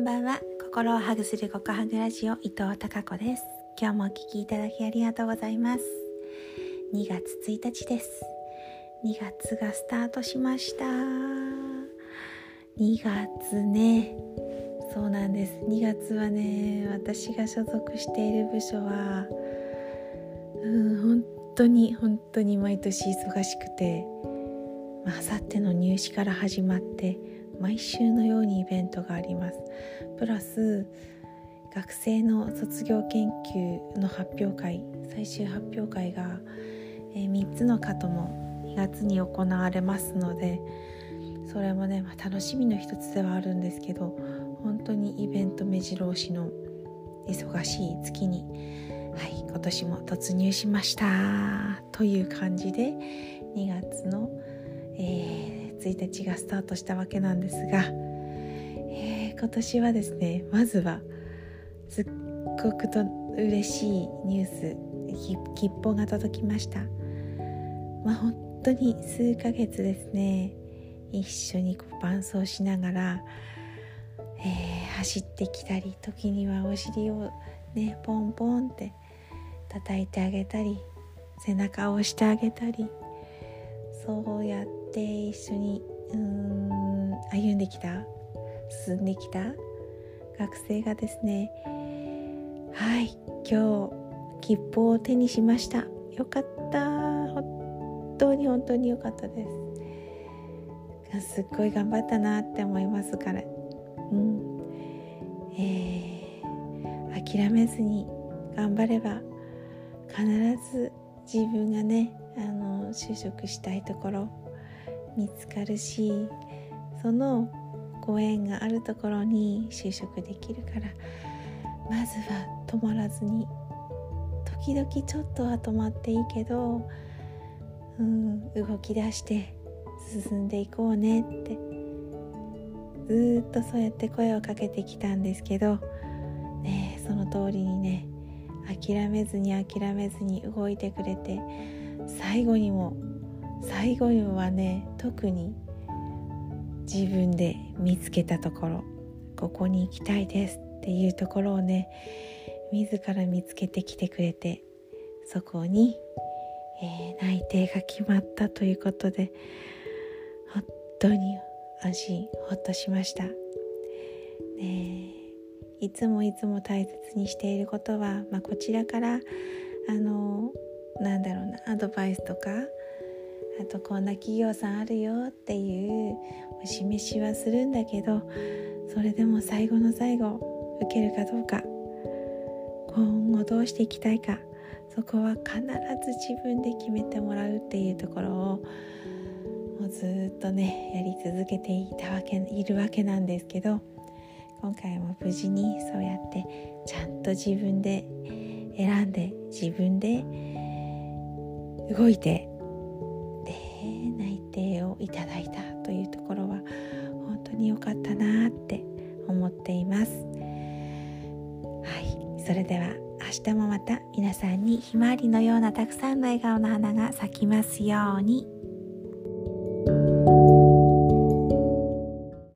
んばんは。心をハグする極ハグラジオ伊藤孝子です。今日もお聞きいただきありがとうございます。2月1日です。2月がスタートしました。2月ね。そうなんです。2月はね私が所属している部署はうん本当に本当に毎年忙しくてあさっての入試から始まって毎週のようにイベントがあります。プラス学生の卒業研究の発表会最終発表会が、え、3つの課とも2月に行われますのでそれもね、まあ、楽しみの一つではあるんですけど本当にイベント目白押しの忙しい月に、はい、今年も突入しました。という感じで2月の、えー1日がスタートしたわけなんですが、えー、今年はですねまずはすっごくと嬉しいニュース吉報が届きました。まあ本当に数ヶ月ですね一緒にこう伴走しながら、えー、走ってきたり時にはお尻をねポンポンって叩いてあげたり背中を押してあげたりそうやって一緒にうん歩んできた進んできた学生がですねはい今日切符を手にしました。よかった。本当に本当によかったです。すっごい頑張ったなって思いますからうん。えー、諦めずに頑張れば必ず自分がねあの就職したいところ見つかるしそのご縁があるところに就職できるからまずは止まらずに時々ちょっとは止まっていいけど、うん、動き出して進んでいこうねってずっとそうやって声をかけてきたんですけど、ね、その通りにね諦めずに諦めずに動いてくれて最後にも最後にはね特に自分で見つけたところここに行きたいですっていうところをね自ら見つけてきてくれてそこに、えー、内定が決まったということで本当に安心ほっとしました。ねいつもいつも大切にしていることは、まあ、こちらからあのなんだろうなアドバイスとかあとこんな企業さんあるよっていうお示しはするんだけどそれでも最後の最後受けるかどうか今後どうしていきたいかそこは必ず自分で決めてもらうっていうところをもうずっとねやり続けていたわけいるわけなんですけど今回も無事にそうやってちゃんと自分で選んで自分で動いてで内定をいただいたというところは本当に良かったなって思っていますはいそれでは明日もまた皆さんにひまわりのようなたくさんの笑顔の花が咲きますように。